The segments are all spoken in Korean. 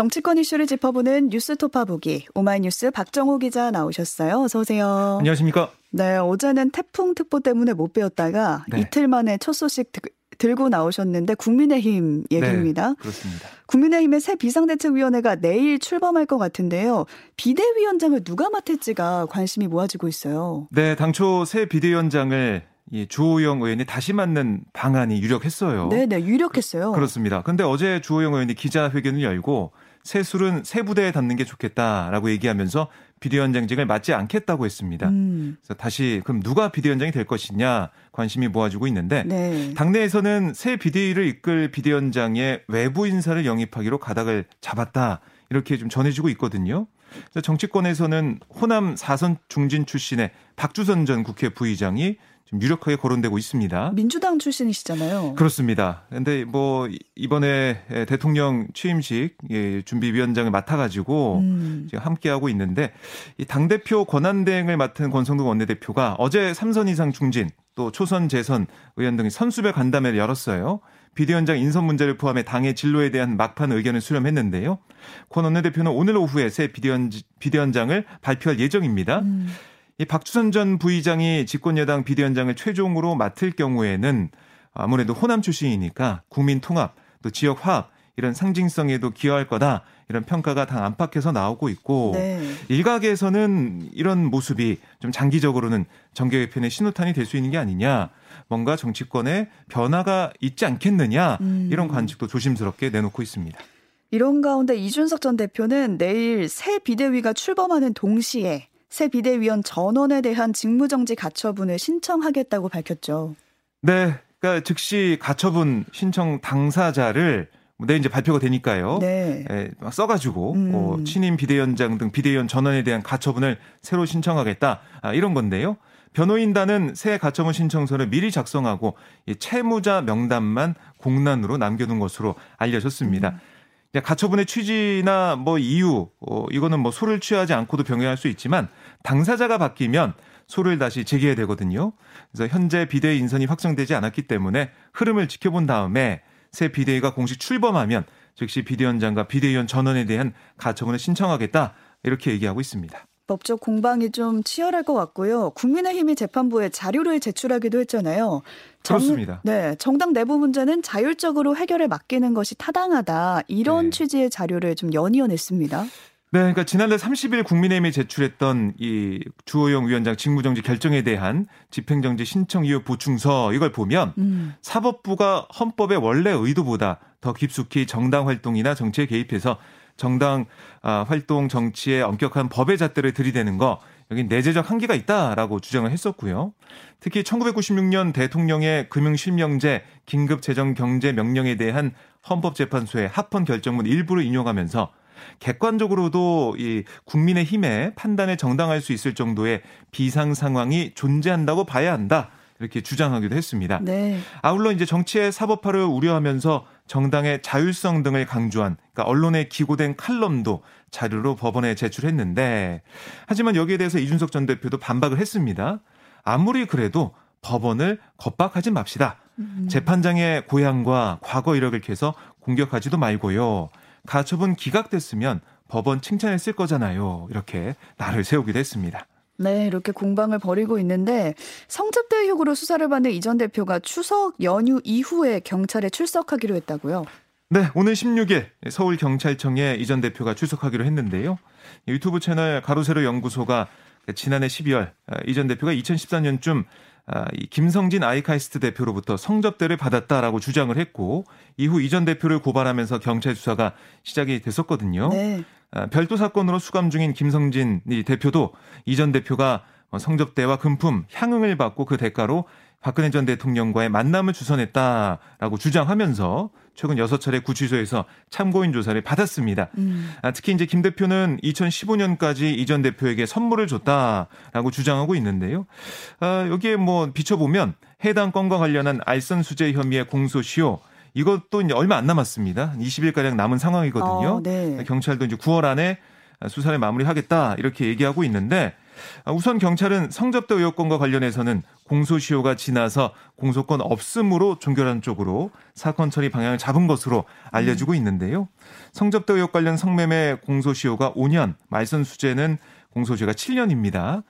정치권 이슈를 짚어보는 뉴스 토파 보기 오마이뉴스 박정호 기자 나오셨어요. 어서 오세요. 안녕하십니까? 네, 어제는 태풍 특보 때문에 못 배웠다가 네. 이틀 만에 첫 소식 들고 나오셨는데 국민의힘 얘기입니다. 네, 그렇습니다. 국민의힘의 새 비상대책위원회가 내일 출범할 것 같은데요. 비대위원장을 누가 맡을지가 관심이 모아지고 있어요. 네, 당초 새 비대위원장을 이 주호영 의원이 다시 맡는 방안이 유력했어요. 네, 네, 유력했어요. 그렇습니다. 근데 어제 주호영 의원이 기자회견을 열고 새 술은 새 부대에 담는 게 좋겠다라고 얘기하면서 비대위원장직을 맡지 않겠다고 했습니다. 음. 그래서 다시 그럼 누가 비대위원장이 될 것이냐 관심이 모아지고 있는데 네. 당내에서는 새 비대위를 이끌 비대위원장의 외부 인사를 영입하기로 가닥을 잡았다 이렇게 좀 전해지고 있거든요. 정치권에서는 호남 사선 중진 출신의 박주선 전 국회 부의장이 좀 유력하게 거론되고 있습니다. 민주당 출신이시잖아요. 그렇습니다. 근데 뭐 이번에 대통령 취임식 준비위원장을 맡아가지고 음. 지금 함께하고 있는데 이 당대표 권한 대행을 맡은 권성동 원내대표가 어제 3선 이상 중진 또 초선 재선 의원 등이 선수별 간담회를 열었어요. 비대위원장 인선 문제를 포함해 당의 진로에 대한 막판 의견을 수렴했는데요. 권 원내대표는 오늘 오후에 새 비대위원장을 발표할 예정입니다. 음. 이 박주선 전 부의장이 집권여당 비대위원장을 최종으로 맡을 경우에는 아무래도 호남 출신이니까 국민 통합 또 지역 화합 이런 상징성에도 기여할 거다 이런 평가가 당 안팎에서 나오고 있고 네. 일각에서는 이런 모습이 좀 장기적으로는 정계 개편의 신호탄이 될 수 있는 게 아니냐 뭔가 정치권에 변화가 있지 않겠느냐 음. 이런 관측도 조심스럽게 내놓고 있습니다. 이런 가운데 이준석 전 대표는 내일 새 비대위가 출범하는 동시에 새 비대위원 전원에 대한 직무정지 가처분을 신청하겠다고 밝혔죠. 네. 그러니까 즉시 가처분 신청 당사자를 내일 이제 발표가 되니까요. 네. 예, 써가지고 음. 어, 친임 비대위원장 등 비대위원 전원에 대한 가처분을 새로 신청하겠다 아, 이런 건데요. 변호인단은 새 가처분 신청서를 미리 작성하고 이 채무자 명단만 공란으로 남겨둔 것으로 알려졌습니다. 음. 가처분의 취지나 뭐 이유, 어, 이거는 뭐 소를 취하지 않고도 병행할 수 있지만 당사자가 바뀌면 소를 다시 제기해야 되거든요. 그래서 현재 비대위 인선이 확정되지 않았기 때문에 흐름을 지켜본 다음에 새 비대위가 공식 출범하면 즉시 비대위원장과 비대위원 전원에 대한 가처분을 신청하겠다 이렇게 얘기하고 있습니다. 법적 공방이 좀 치열할 것 같고요. 국민의힘이 재판부에 자료를 제출하기도 했잖아요. 정, 그렇습니다. 네, 정당 내부 문제는 자율적으로 해결에 맡기는 것이 타당하다. 이런 네. 취지의 자료를 좀 연이어 냈습니다. 네, 그러니까 지난달 30일 국민의힘이 제출했던 이 주호영 위원장 직무정지 결정에 대한 집행정지 신청 이유 보충서 이걸 보면 음. 사법부가 헌법의 원래 의도보다 더 깊숙이 정당 활동이나 정치에 개입해서 정당 아, 활동 정치에 엄격한 법의 잣대를 들이대는 거 여기 내재적 한계가 있다라고 주장을 했었고요. 특히 1996년 대통령의 금융실명제 긴급재정경제명령에 대한 헌법재판소의 합헌 결정문 일부를 인용하면서 객관적으로도 이 국민의 힘에 판단에 정당할 수 있을 정도의 비상 상황이 존재한다고 봐야 한다. 이렇게 주장하기도 했습니다. 네. 아울러 이제 정치의 사법화를 우려하면서 정당의 자율성 등을 강조한 그러니까 언론에 기고된 칼럼도 자료로 법원에 제출했는데 하지만 여기에 대해서 이준석 전 대표도 반박을 했습니다. 아무리 그래도 법원을 겁박하지 맙시다. 음. 재판장의 고향과 과거 이력을 캐서 공격하지도 말고요. 가처분 기각됐으면 법원 칭찬했을 거잖아요. 이렇게 나를 세우기도 했습니다. 네, 이렇게 공방을 벌이고 있는데 성접대 의혹으로 수사를 받는 이 전 대표가 추석 연휴 이후에 경찰에 출석하기로 했다고요. 네, 오늘 16일 서울 경찰청에 이 전 대표가 출석하기로 했는데요. 유튜브 채널 가로세로 연구소가 지난해 12월 이 전 대표가 2014년쯤 아, 김성진 아이카이스트 대표로부터 성접대를 받았다라고 주장을 했고 이후 이 전 대표를 고발하면서 경찰 수사가 시작이 됐었거든요. 네. 아, 별도 사건으로 수감 중인 김성진 대표도 이 전 대표가 성접대와 금품, 향응을 받고 그 대가로 박근혜 전 대통령과의 만남을 주선했다라고 주장하면서 최근 6차례 구치소에서 참고인 조사를 받았습니다. 음. 아, 특히 이제 김 대표는 2015년까지 이 전 대표에게 선물을 줬다라고 주장하고 있는데요. 아, 여기에 뭐 비춰보면 해당 건과 관련한 알선 수재 혐의의 공소시효 이것도 이제 얼마 안 남았습니다. 20일가량 남은 상황이거든요. 어, 네. 경찰도 이제 9월 안에 수사를 마무리하겠다 이렇게 얘기하고 있는데 아, 우선 경찰은 성접대 의혹건과 관련해서는 공소시효가 지나서 공소권 없음으로 종결한 쪽으로 사건 처리 방향을 잡은 것으로 알려지고 있는데요. 성접대 의혹 관련 성매매 공소시효가 5년, 말선 수재는 공소시효가 7년입니다.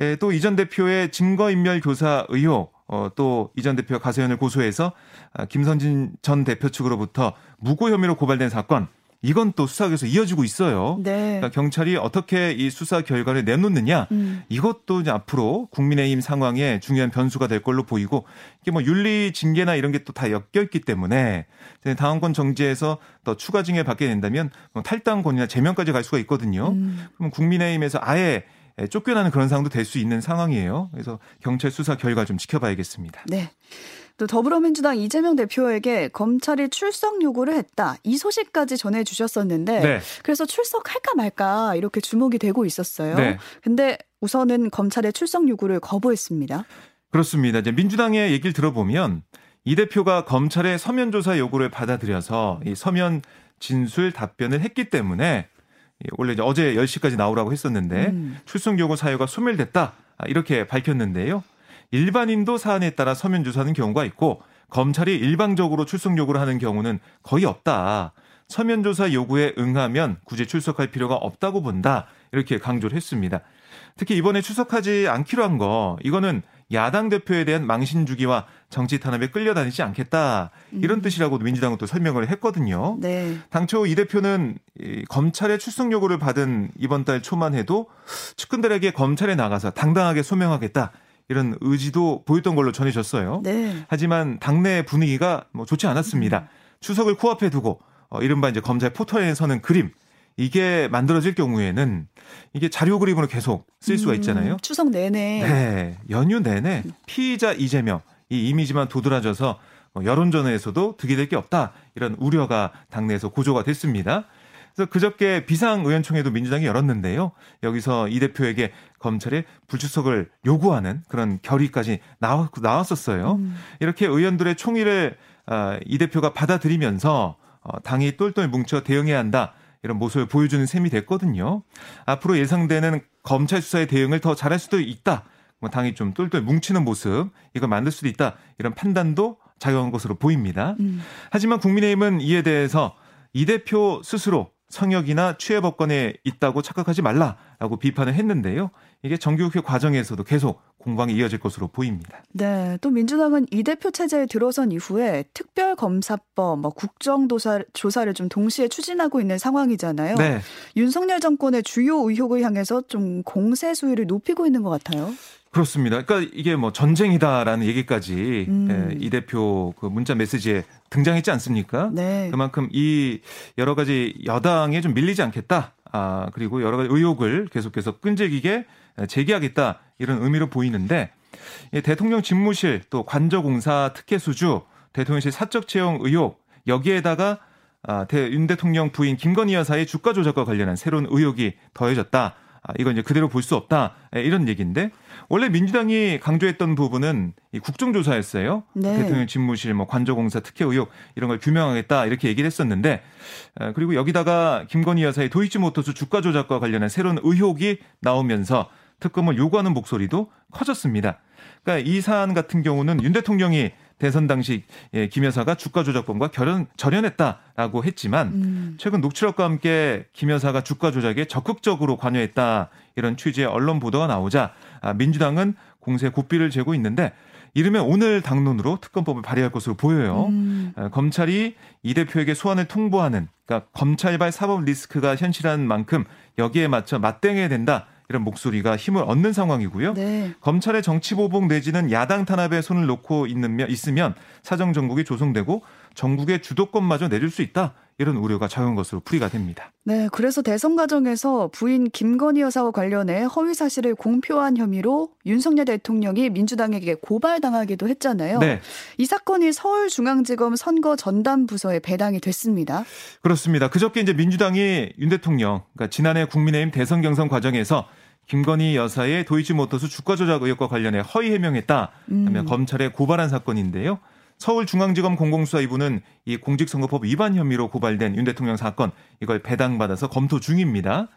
예, 또 이 전 대표의 증거인멸 교사 의혹, 어, 또 이전 대표가 가세현을 고소해서 아, 김선진 전 대표 측으로부터 무고 혐의로 고발된 사건, 이건 또 수사에서 이어지고 있어요. 네. 그러니까 경찰이 어떻게 이 수사 결과를 내놓느냐 음. 이것도 이제 앞으로 국민의힘 상황에 중요한 변수가 될 걸로 보이고 이게 뭐 윤리 징계나 이런 게 또 다 엮여 있기 때문에 당원권 정지에서 더 추가 징계 받게 된다면 뭐 탈당권이나 제명까지 갈 수가 있거든요. 음. 그럼 국민의힘에서 아예 쫓겨나는 그런 상황도 될 수 있는 상황이에요. 그래서 경찰 수사 결과 좀 지켜봐야겠습니다. 네. 또 더불어민주당 이재명 대표에게 검찰이 출석 요구를 했다. 이 소식까지 전해 주셨었는데 네. 그래서 출석할까 말까 이렇게 주목이 되고 있었어요. 네. 근데 우선은 검찰의 출석 요구를 거부했습니다. 그렇습니다. 이제 민주당의 얘기를 들어보면 이 대표가 검찰의 서면 조사 요구를 받아들여서 이 서면 진술 답변을 했기 때문에 원래 이제 어제 10시까지 나오라고 했었는데 음. 출석 요구 사유가 소멸됐다. 이렇게 밝혔는데요. 일반인도 사안에 따라 서면 조사하는 경우가 있고 검찰이 일방적으로 출석 요구를 하는 경우는 거의 없다. 서면 조사 요구에 응하면 굳이 출석할 필요가 없다고 본다. 이렇게 강조를 했습니다. 특히 이번에 출석하지 않기로 한 거 이거는 야당 대표에 대한 망신 주기와 정치 탄압에 끌려다니지 않겠다 이런 음. 뜻이라고 민주당은 또 설명을 했거든요. 네. 당초 이 대표는 이 검찰의 출석 요구를 받은 이번 달 초만 해도 측근들에게 검찰에 나가서 당당하게 소명하겠다 이런 의지도 보였던 걸로 전해졌어요. 네. 하지만 당내 분위기가 뭐 좋지 않았습니다. 음. 추석을 코앞에 두고 어, 이른바 이제 검찰 포털에 서는 그림 이게 만들어질 경우에는 이게 자료 그림으로 계속 쓸 수가 음, 있잖아요. 음, 추석 내내. 네. 연휴 내내 피의자 이재명 이 이미지만 도드라져서 뭐 여론전에서도 득이 될 게 없다. 이런 우려가 당내에서 고조가 됐습니다. 그래서 그저께 비상의원총회도 민주당이 열었는데요. 여기서 이 대표에게 검찰의 불출석을 요구하는 그런 결의까지 나왔, 나왔었어요. 음. 이렇게 의원들의 총의를 어, 이 대표가 받아들이면서 어, 당이 똘똘 뭉쳐 대응해야 한다. 이런 모습을 보여주는 셈이 됐거든요. 앞으로 예상되는 검찰 수사의 대응을 더 잘할 수도 있다. 뭐 당이 좀 똘똘 뭉치는 모습 이걸 만들 수도 있다. 이런 판단도 작용한 것으로 보입니다. 음. 하지만 국민의힘은 이에 대해서 이 대표 스스로 성역이나 취해 법권에 있다고 착각하지 말라라고 비판을 했는데요. 이게 정규국회 과정에서도 계속 공방이 이어질 것으로 보입니다. 네, 또 민주당은 이 대표 체제에 들어선 이후에 특별검사법, 뭐 국정조사 조사를 좀 동시에 추진하고 있는 상황이잖아요. 네. 윤석열 정권의 주요 의혹을 향해서 좀 공세 수위를 높이고 있는 것 같아요. 그렇습니다. 그러니까 이게 뭐 전쟁이다라는 얘기까지 음. 예, 이 대표 그 문자 메시지에 등장했지 않습니까? 네. 그만큼 이 여러 가지 여당에 좀 밀리지 않겠다. 아, 그리고 여러 가지 의혹을 계속해서 끈질기게 제기하겠다. 이런 의미로 보이는데 대통령 집무실 또 관저공사 특혜 수주 대통령실 사적 채용 의혹 여기에다가 아, 대, 윤 대통령 부인 김건희 여사의 주가 조작과 관련한 새로운 의혹이 더해졌다. 아, 이건 이제 그대로 볼 수 없다. 이런 얘기인데 원래 민주당이 강조했던 부분은 이 국정조사였어요. 네. 대통령 집무실, 뭐 관저공사 특혜 의혹 이런 걸 규명하겠다 이렇게 얘기를 했었는데 그리고 여기다가 김건희 여사의 도이치모터스 주가 조작과 관련한 새로운 의혹이 나오면서 특검을 요구하는 목소리도 커졌습니다. 그러니까 이 사안 같은 경우는 윤 대통령이 대선 당시 예, 김 여사가 주가 조작범과 결연, 절연했다라고 했지만 음. 최근 녹취록과 함께 김 여사가 주가 조작에 적극적으로 관여했다 이런 취지의 언론 보도가 나오자 아, 민주당은 공세 고삐를 재고 있는데 이르면 오늘 당론으로 특검법을 발의할 것으로 보여요. 음. 아, 검찰이 이 대표에게 소환을 통보하는 그러니까 검찰발 사법 리스크가 현실한 만큼 여기에 맞춰 맞대응해야 된다. 이런 목소리가 힘을 얻는 상황이고요. 네. 검찰의 정치 보복 내지는 야당 탄압에 손을 놓고 있는 있으면 사정 정국이 조성되고 전국의 주도권마저 내줄 수 있다. 이런 우려가 작용 것으로 풀이가 됩니다. 네, 그래서 대선 과정에서 부인 김건희 여사와 관련해 허위 사실을 공표한 혐의로 윤석열 대통령이 민주당에게 고발당하기도 했잖아요. 네. 이 사건이 서울중앙지검 선거 전담 부서에 배당이 됐습니다. 그렇습니다. 그저께 이제 민주당이 윤 대통령, 그러니까 지난해 국민의힘 대선 경선 과정에서 김건희 여사의 도이치모터스 주가 조작 의혹과 관련해 허위 해명했다 하며 음. 검찰에 고발한 사건인데요. 서울중앙지검 공공수사 2부는 이 공직선거법 위반 혐의로 고발된 윤 대통령 사건 이걸 배당받아서 검토 중입니다.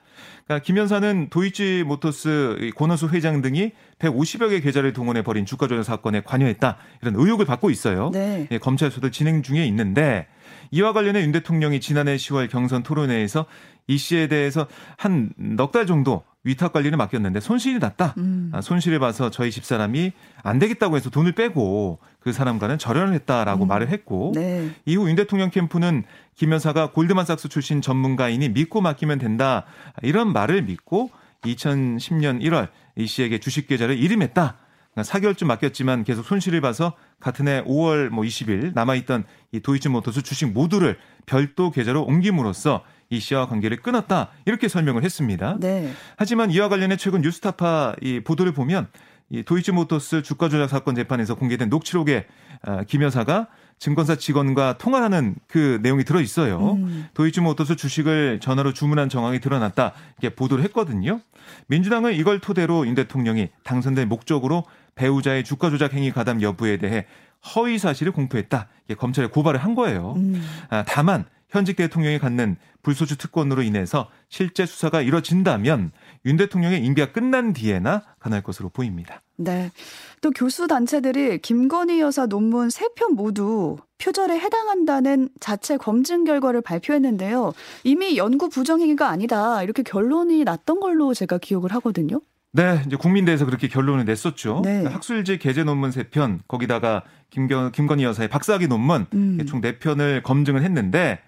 그러니까 김 여사는 도이치 모터스 권호수 회장 등이 150여 개 계좌를 동원해 벌인 주가 조작 사건에 관여했다 이런 의혹을 받고 있어요. 네. 예, 검찰 수도 진행 중에 있는데 이와 관련해 윤 대통령이 지난해 10월 경선 토론회에서 이 씨에 대해서 한 넉 달 정도 위탁 관리를 맡겼는데 손실이 났다. 음. 아, 손실을 봐서 저희 집사람이 안 되겠다고 해서 돈을 빼고 그 사람과는 절연을 했다라고 음. 말을 했고 네. 이후 윤 대통령 캠프는 김 여사가 골드만삭스 출신 전문가이니 믿고 맡기면 된다 이런 말을 믿고 2010년 1월 이 씨에게 주식 계좌를 이름했다. 4개월쯤 그러니까 맡겼지만 계속 손실을 봐서 같은 해 5월 뭐 20일 남아있던 이 도이치모터스 주식 모두를 별도 계좌로 옮김으로써 이 씨와 관계를 끊었다 이렇게 설명을 했습니다. 네. 하지만 이와 관련해 최근 뉴스타파 이 보도를 보면 이 도이치모터스 주가 조작 사건 재판에서 공개된 녹취록에 아, 김 여사가 증권사 직원과 통화하는 그 내용이 들어 있어요. 음. 도이치모터스 주식을 전화로 주문한 정황이 드러났다 이렇게 보도를 했거든요. 민주당은 이걸 토대로 윤 대통령이 당선된 목적으로 배우자의 주가 조작 행위 가담 여부에 대해 허위 사실을 공표했다. 이게 검찰에 고발을 한 거예요. 음. 아, 다만 현직 대통령이 갖는 불소추 특권으로 인해서 실제 수사가 이뤄진다면 윤 대통령의 임기가 끝난 뒤에나 가능할 것으로 보입니다. 네. 또 교수 단체들이 김건희 여사 논문 세편 모두 표절에 해당한다는 자체 검증 결과를 발표했는데요. 이미 연구 부정행위가 아니다. 이렇게 결론이 났던 걸로 제가 기억을 하거든요. 네, 이제 국민대에서 그렇게 결론을 냈었죠. 네. 학술지 게재 논문 3편, 거기다가 김건희 여사의 박사학위 논문 음. 총 4편을 검증을 했는데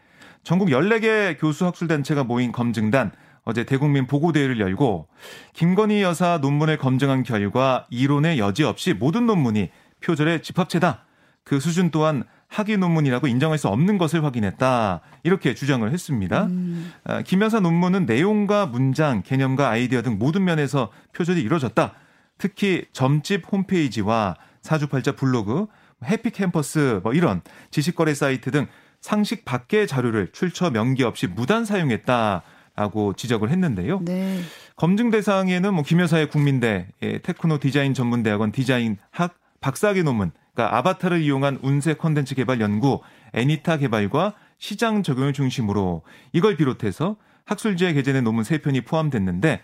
전국 14개 교수 학술단체가 모인 검증단 어제 대국민 보고대회를 열고 김건희 여사 논문을 검증한 결과 이론의 여지 없이 모든 논문이 표절의 집합체다. 그 수준 또한 학위 논문이라고 인정할 수 없는 것을 확인했다. 이렇게 주장을 했습니다. 음. 아, 김 여사 논문은 내용과 문장, 개념과 아이디어 등 모든 면에서 표절이 이루어졌다. 특히 점집 홈페이지와 사주팔자 블로그, 해피 캠퍼스 뭐 이런 지식거래 사이트 등 상식 밖의 자료를 출처 명기 없이 무단 사용했다라고 지적을 했는데요. 네. 검증 대상에는 뭐 김여사의 국민대, 예, 테크노 디자인 전문대학원 디자인학 박사학위 논문, 그러니까 아바타를 이용한 운세 콘텐츠 개발 연구, 애니타 개발과 시장 적용을 중심으로 이걸 비롯해서 학술지에 게재된 논문 3편이 포함됐는데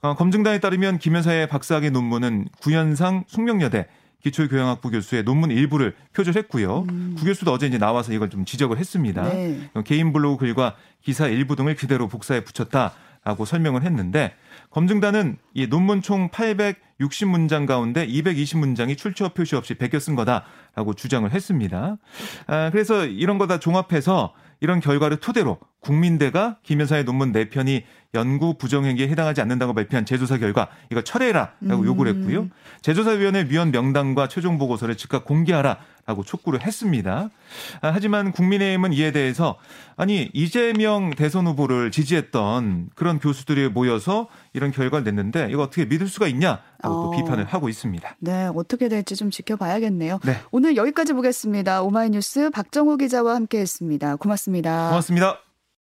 어, 검증단에 따르면 김 여사의 박사학위 논문은 구연상 숙명여대 기초교양학부 교수의 논문 일부를 표절했고요. 음. 구 교수도 어제 이제 나와서 이걸 좀 지적을 했습니다. 네. 개인 블로그 글과 기사 일부 등을 그대로 복사해 붙였다라고 설명을 했는데 검증단은 이 논문 총 860문장 가운데 220문장이 출처 표시 없이 베껴 쓴 거다라고 주장을 했습니다. 아, 그래서 이런 거다 종합해서 이런 결과를 토대로 국민대가 김여사의 논문 4편이 연구 부정행위에 해당하지 않는다고 발표한 재조사 결과 이거 철회라라고 음. 요구를 했고요. 재조사위원회 위원 명단과 최종 보고서를 즉각 공개하라라고 촉구를 했습니다. 아, 하지만 국민의힘은 이에 대해서 아니 이재명 대선 후보를 지지했던 그런 교수들이 모여서 이런 결과를 냈는데 이거 어떻게 믿을 수가 있냐라고 어. 또 비판을 하고 있습니다. 네, 어떻게 될지 좀 지켜봐야겠네요. 네. 오늘 여기까지 보겠습니다. 오마이뉴스 박정호 기자와 함께했습니다. 고맙습니다. 고맙습니다.